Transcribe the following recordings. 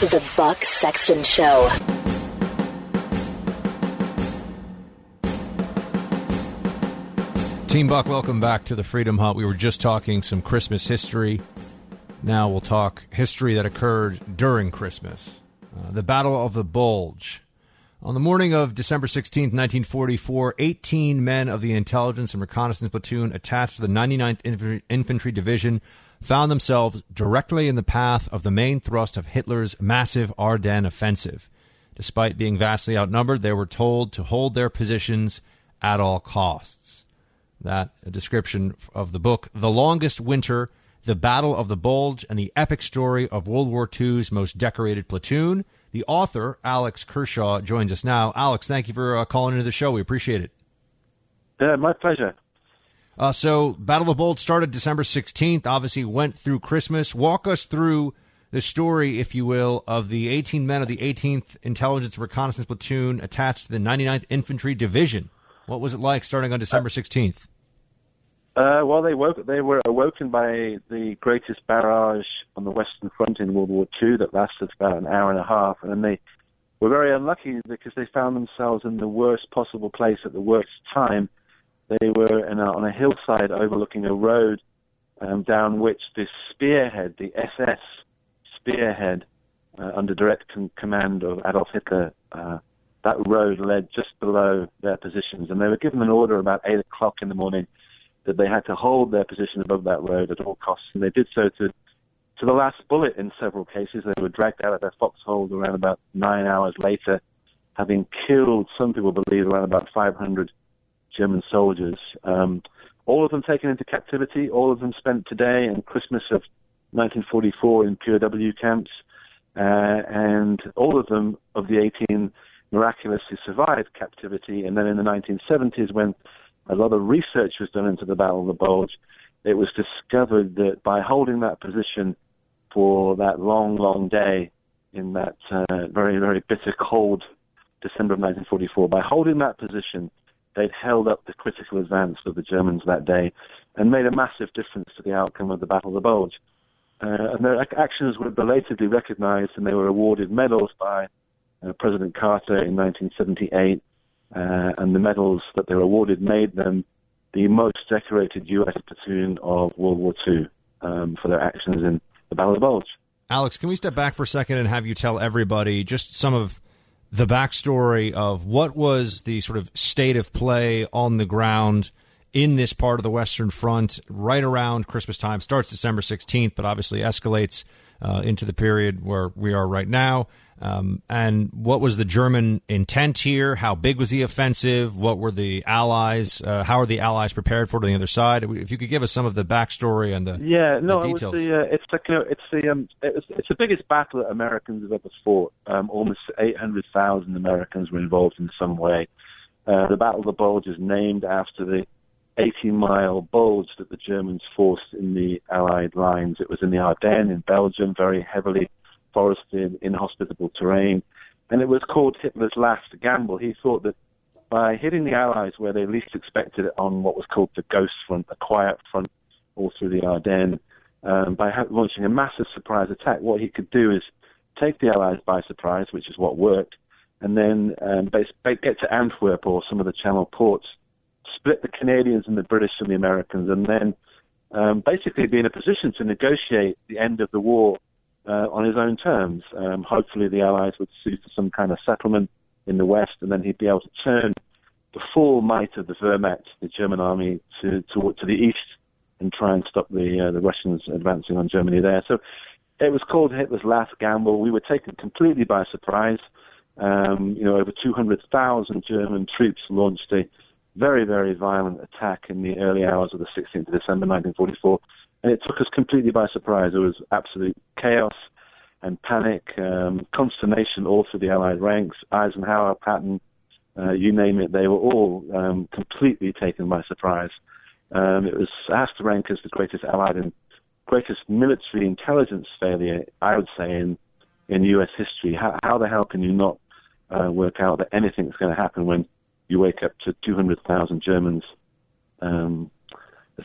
The Buck Sexton Show. Team Buck, welcome back to the Freedom Hut. We were just talking some Christmas history. Now we'll talk history that occurred during Christmas. Uh, the Battle of the Bulge. On the morning of December 16, 1944, 18 men of the Intelligence and Reconnaissance Platoon attached to the 99th Infantry Division found themselves directly in the path of the main thrust of Hitler's massive Ardennes offensive. Despite being vastly outnumbered, they were told to hold their positions at all costs. That description of the book, The Longest Winter, The Battle of the Bulge, and the epic story of World War II's most decorated platoon. The author, Alex Kershaw, joins us now. Alex, thank you for uh, calling into the show. We appreciate it. Yeah, my pleasure. Uh, so, Battle of the Bulge started December 16th, obviously went through Christmas. Walk us through the story, if you will, of the 18 men of the 18th Intelligence Reconnaissance Platoon attached to the 99th Infantry Division. What was it like starting on December 16th? Uh, well, they woke. They were awoken by the greatest barrage on the Western Front in World War II that lasted about an hour and a half, and they were very unlucky because they found themselves in the worst possible place at the worst time they were a, on a hillside overlooking a road um, down which the spearhead, the SS spearhead, uh, under direct command of Adolf Hitler, uh, that road led just below their positions. And they were given an order about 8 o'clock in the morning that they had to hold their position above that road at all costs. And they did so to, to the last bullet in several cases. They were dragged out of their foxholes around about nine hours later, having killed, some people believe, around about 500 German soldiers. Um, all of them taken into captivity, all of them spent today and Christmas of 1944 in POW camps, uh, and all of them of the 18 miraculously survived captivity. And then in the 1970s, when a lot of research was done into the Battle of the Bulge, it was discovered that by holding that position for that long, long day in that uh, very, very bitter cold December of 1944, by holding that position, they'd held up the critical advance of the Germans that day and made a massive difference to the outcome of the Battle of the Bulge. Uh, and their actions were belatedly recognized and they were awarded medals by uh, President Carter in 1978. Uh, and the medals that they were awarded made them the most decorated U.S. platoon of World War II um, for their actions in the Battle of the Bulge. Alex, can we step back for a second and have you tell everybody just some of the backstory of what was the sort of state of play on the ground in this part of the Western Front right around Christmas time. Starts December 16th, but obviously escalates uh, into the period where we are right now. Um, and what was the German intent here? How big was the offensive? What were the Allies? Uh, how are the Allies prepared for it on the other side? If you could give us some of the backstory and the yeah, no, the details. It the, uh, it's know, it's the um, it's, it's the biggest battle that Americans have ever fought. Um, almost 800,000 Americans were involved in some way. Uh, the Battle of the Bulge is named after the 80-mile bulge that the Germans forced in the Allied lines. It was in the Ardennes in Belgium, very heavily forested, inhospitable terrain. And it was called Hitler's last gamble. He thought that by hitting the Allies where they least expected it on what was called the ghost front, a quiet front all through the Ardennes, um, by ha- launching a massive surprise attack, what he could do is take the Allies by surprise, which is what worked, and then um, base, get to Antwerp or some of the Channel ports, split the Canadians and the British and the Americans, and then um, basically be in a position to negotiate the end of the war uh, on his own terms. Um, hopefully, the Allies would sue for some kind of settlement in the West, and then he'd be able to turn the full might of the Wehrmacht, the German army, to to, to the east and try and stop the uh, the Russians advancing on Germany there. So it was called Hitler's last gamble. We were taken completely by surprise. Um, you know, over 200,000 German troops launched a very, very violent attack in the early hours of the 16th of December 1944 and it took us completely by surprise. There was absolute chaos and panic, um, consternation all through the Allied ranks. Eisenhower, Patton, uh, you name it, they were all um, completely taken by surprise. Um, it was asked to rank as the greatest Allied and greatest military intelligence failure, I would say, in in U.S. history. How, how the hell can you not uh, work out that anything's going to happen when you wake up to 200,000 Germans um,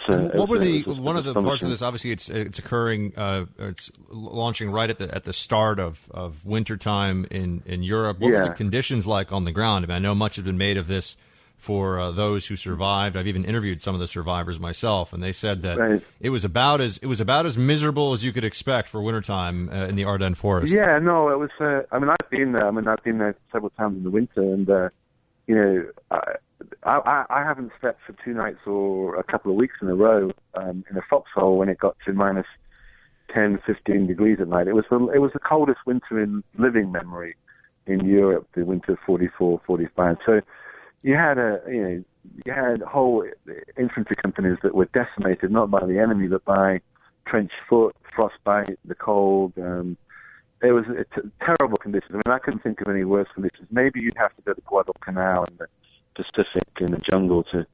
what were the one of the parts of this? Obviously, it's it's occurring. Uh, it's launching right at the at the start of of wintertime in in Europe. What yeah. were the conditions like on the ground? I, mean, I know much has been made of this for uh, those who survived. I've even interviewed some of the survivors myself, and they said that right. it was about as it was about as miserable as you could expect for wintertime uh, in the Ardennes forest. Yeah, no, it was. Uh, I mean, I've been there. I mean, I've been there several times in the winter, and uh, you know, I, I, I haven't slept for two nights or a couple of weeks in a row um, in a foxhole when it got to minus 10, 15 degrees at night. It was the, it was the coldest winter in living memory in Europe, the winter of 44, 45. So you had a you know you had whole infantry companies that were decimated not by the enemy but by trench foot, frostbite, the cold. Um, it was a t- terrible conditions. I mean, I couldn't think of any worse conditions. Maybe you'd have to go to the Guadalcanal and the Pacific in the jungle to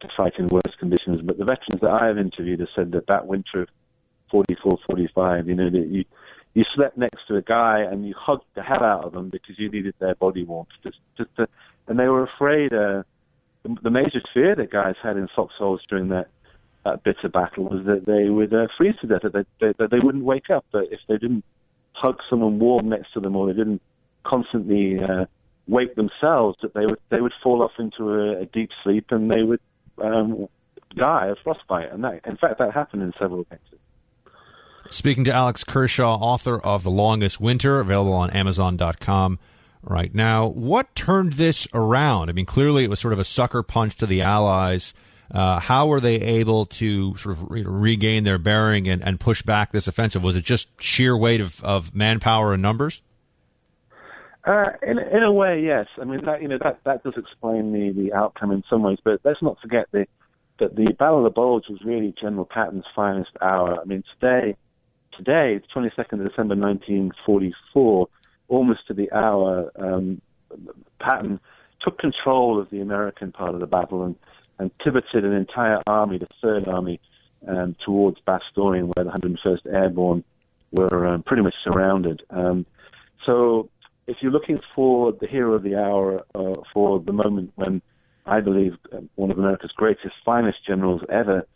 to fight in worse conditions. But the veterans that I have interviewed have said that that winter of 44, 45, you know, that you you slept next to a guy and you hugged the hell out of them because you needed their body warmth. Just, just to, and they were afraid. Uh, the, the major fear that guys had in foxholes during that that bitter battle was that they would uh, freeze to death, that they, they, that they wouldn't wake up, if they didn't hug someone warm next to them or they didn't constantly uh, wake themselves, that they would they would fall off into a, a deep sleep and they would um, die of frostbite. And that, in fact, that happened in several cases. Speaking to Alex Kershaw, author of The Longest Winter, available on Amazon.com right now. What turned this around? I mean, clearly it was sort of a sucker punch to the Allies. Uh, how were they able to sort of know, regain their bearing and, and push back this offensive? Was it just sheer weight of, of manpower and numbers? Uh, in in a way, yes. I mean, that you know that that does explain the the outcome in some ways. But let's not forget the that the Battle of the Bulge was really General Patton's finest hour. I mean, today, today, the 22nd of December 1944, almost to the hour, um, Patton took control of the American part of the battle and and pivoted an entire army, the Third Army, um, towards Bastogne, where the 101st Airborne were um, pretty much surrounded. Um, so if you're looking for the hero of the hour, uh, for the moment when I believe uh, one of America's greatest, finest generals ever,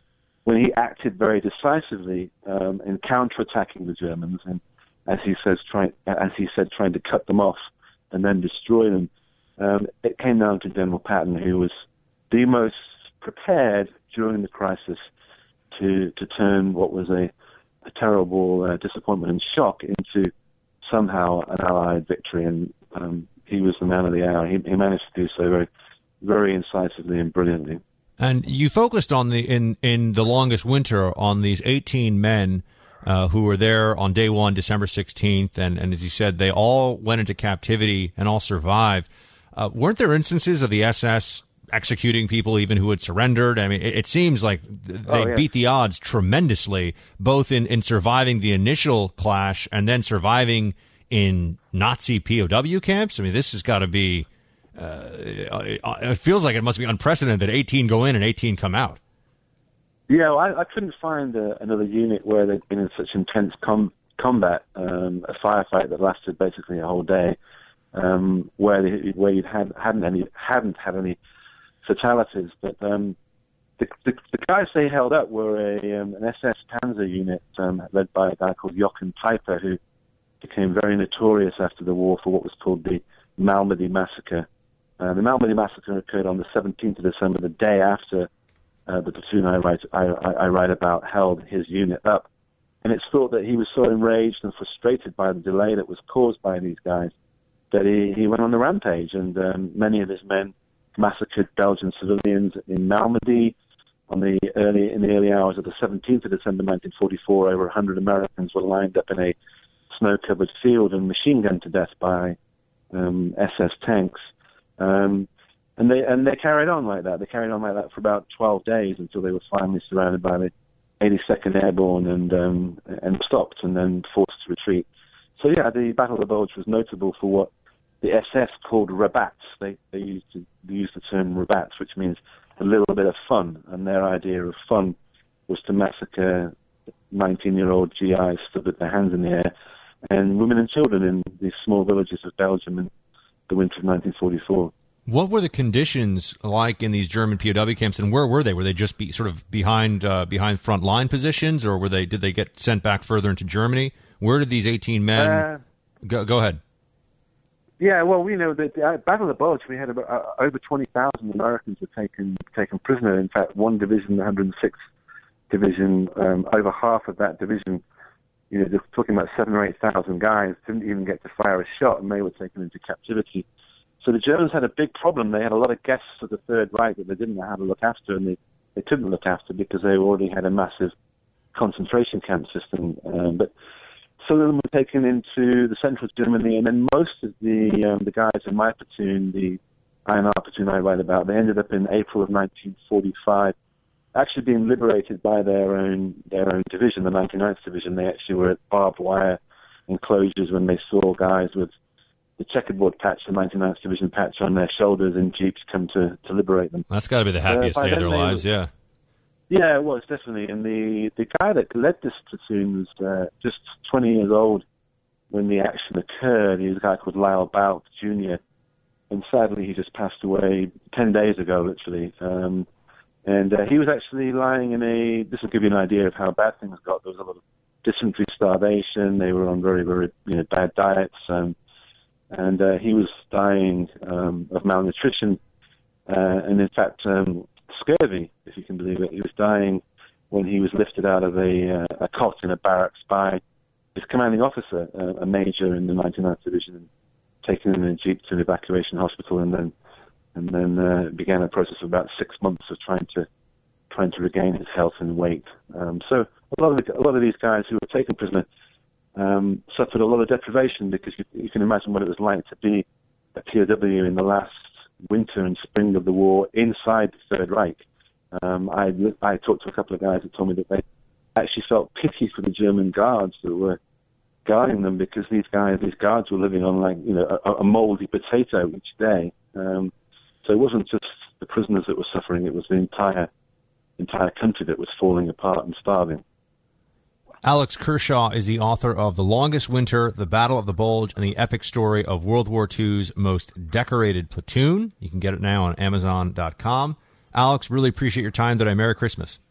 when he acted very decisively um, in counterattacking the Germans, and as he says, trying, as he said, trying to cut them off and then destroy them. Um, it came down to General Patton, who was the most prepared during the crisis to to turn what was a, a terrible uh, disappointment and shock into somehow an Allied victory, and um, he was the man of the hour. He, he managed to do so very, very incisively and brilliantly. And you focused on the in in the longest winter on these 18 men uh, who were there on day one, December 16th, and and as you said, they all went into captivity and all survived. Uh, weren't there instances of the SS executing people even who had surrendered? I mean, it, it seems like they oh, yeah. beat the odds tremendously, both in in surviving the initial clash and then surviving in Nazi POW camps. I mean, this has got to be. Uh, it feels like it must be unprecedented that 18 go in and 18 come out. Yeah, well, I, I couldn't find uh, another unit where they'd been in such intense com- combat, um, a firefight that lasted basically a whole day, um, where they, where you had hadn't any hadn't had any fatalities. But um, the, the, the guys they held up were a um, an SS Panzer unit um, led by a guy called Jochen Peiper, who became very notorious after the war for what was called the Malmedy massacre. Uh, the Malmedy massacre occurred on the 17th of December, the day after uh, the platoon I write, I, I write about held his unit up. And it's thought that he was so enraged and frustrated by the delay that was caused by these guys that he, he went on the rampage, and um, many of his men massacred Belgian civilians in Malmedy. On the early in the early hours of the 17th of December 1944, over 100 Americans were lined up in a snow-covered field and machine gunned to death by um, SS tanks. Um, and they and they carried on like that. They carried on like that for about 12 days until they were finally surrounded by the 82nd Airborne and um, and stopped and then forced to retreat. So yeah, the Battle of the Bulge was notable for what the SS called Rabatz. They they used to used the term Rabatz, which means a little bit of fun, and their idea of fun was to massacre 19-year-old GIs stood with their hands in the air, and women and children in these small villages of Belgium in the winter of 1944. What were the conditions like in these German POW camps, and where were they? Were they just be, sort of behind uh, behind front line positions, or were they did they get sent back further into Germany? Where did these 18 men Uh, go? Go ahead. Yeah, well, we know that uh, Battle of the Bulge, we had about, uh, over 20,000 Americans were taken taken prisoner. In fact, one division, the 106th Division, um, over half of that division, you know, they're talking about seven or 8,000 guys, didn't even get to fire a shot, and they were taken into captivity. So the Germans had a big problem. They had a lot of guests of the Third Reich that they didn't know how to look after, and they, they couldn't look after because they already had a massive concentration camp system. Um, but some of them were taken into the central Germany, and then most of the um, the guys in my platoon, the I&R platoon I write about, they ended up in April of 1945, actually being liberated by their own their own division, the 99th Division. They actually were at barbed wire enclosures when they saw guys with the checkerboard patch, the 99th Division patch on their shoulders in jeeps come to, to liberate them. That's got to be the happiest by day of their lives. were- Yeah. Yeah, it was definitely. And the the guy that led this platoon was uh, just 20 years old when the action occurred. He was a guy called Lyle Bouck Jr. And sadly, he just passed away 10 days ago, literally. Um, and uh, he was actually lying in a. This will give you an idea of how bad things got. There was a lot of dysentery, starvation. They were on very, very you know bad diets. Um, and uh, he was dying um, of malnutrition. Uh, and in fact, um, scurvy, if you can believe it. He was dying when he was lifted out of a, uh, a cot in a barracks by his commanding officer, uh, a major in the 99th Division, and taken in a jeep to an evacuation hospital, and then and then uh, began a process of about six months of trying to trying to regain his health and weight. Um, so a lot of the, a lot of these guys who were taken prisoner um, suffered a lot of deprivation because you, you can imagine what it was like to be a POW in the last winter and spring of the war inside the Third Reich. Um, I, I talked to a couple of guys that told me that they actually felt pity for the German guards that were guarding them because these guys, these guards were living on like, you know, a, a moldy potato each day. Um, so it wasn't just the prisoners that were suffering, it was the entire, entire country that was falling apart and starving. Alex Kershaw is the author of The Longest Winter, The Battle of the Bulge, and the epic story of World War II's most decorated platoon. You can get it now on Amazon.com. Alex, really appreciate your time today. Merry Christmas.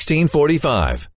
1645.